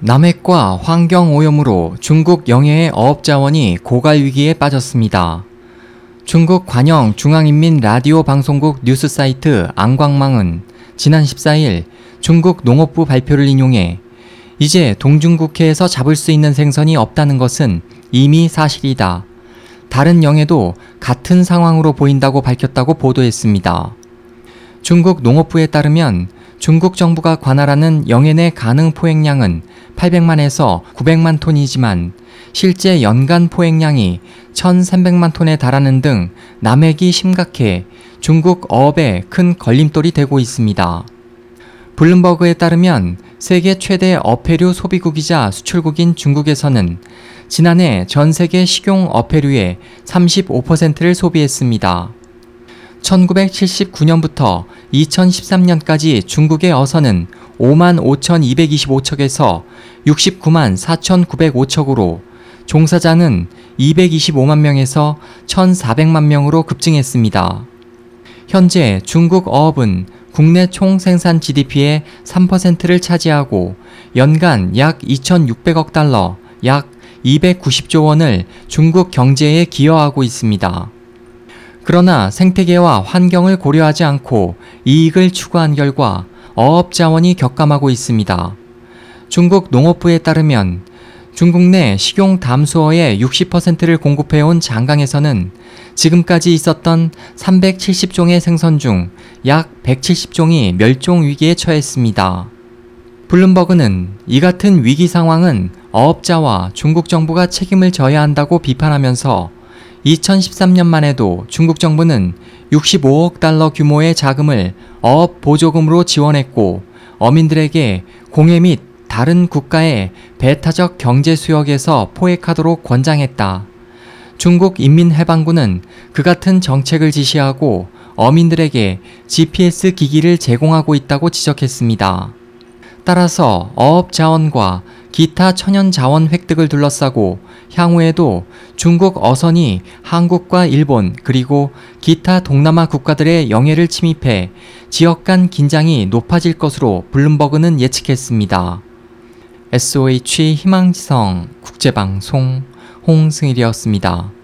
남핵과 환경오염으로 중국 영해의 어업자원이 고갈 위기에 빠졌습니다. 중국 관영 중앙인민 라디오 방송국 뉴스 사이트 안광망은 지난 14일 중국 농업부 발표를 인용해 이제 동중국해에서 잡을 수 있는 생선이 없다는 것은 이미 사실이다. 다른 영해도 같은 상황으로 보인다고 밝혔다고 보도했습니다. 중국 농업부에 따르면 중국 정부가 관할하는 영해 내 가능 포획량은 800만에서 900만 톤이지만 실제 연간 포획량이 1,300만 톤에 달하는 등 남획이 심각해 중국 어업에 큰 걸림돌이 되고 있습니다. 블룸버그에 따르면 세계 최대 어패류 소비국이자 수출국인 중국에서는 지난해 전 세계 식용 어패류의 35%를 소비했습니다. 1979년부터 2013년까지 중국의 어선은 5만 5,225척에서 69만 4,905척으로 종사자는 225만 명에서 1,400만 명으로 급증했습니다. 현재 중국 어업은 국내 총 생산 GDP의 3%를 차지하고 연간 약 2,600억 달러, 약 290조 원을 중국 경제에 기여하고 있습니다. 그러나 생태계와 환경을 고려하지 않고 이익을 추구한 결과 어업 자원이 격감하고 있습니다. 중국 농업부에 따르면 중국 내 식용 담수어의 60%를 공급해온 장강에서는 지금까지 있었던 370종의 생선 중 약 170종이 멸종 위기에 처했습니다. 블룸버그는 이 같은 위기 상황은 어업자와 중국 정부가 책임을 져야 한다고 비판하면서 2013년만 해도 중국 정부는 65억 달러 규모의 자금을 어업 보조금으로 지원했고 어민들에게 공해 및 다른 국가의 배타적 경제 수역에서 포획하도록 권장했다. 중국 인민해방군은 그 같은 정책을 지시하고 어민들에게 GPS 기기를 제공하고 있다고 지적했습니다. 따라서 어업 자원과 기타 천연 자원 획득을 둘러싸고 향후에도 중국 어선이 한국과 일본 그리고 기타 동남아 국가들의 영해를 침입해 지역 간 긴장이 높아질 것으로 블룸버그는 예측했습니다. SOH 희망지성 국제방송 홍승일이었습니다.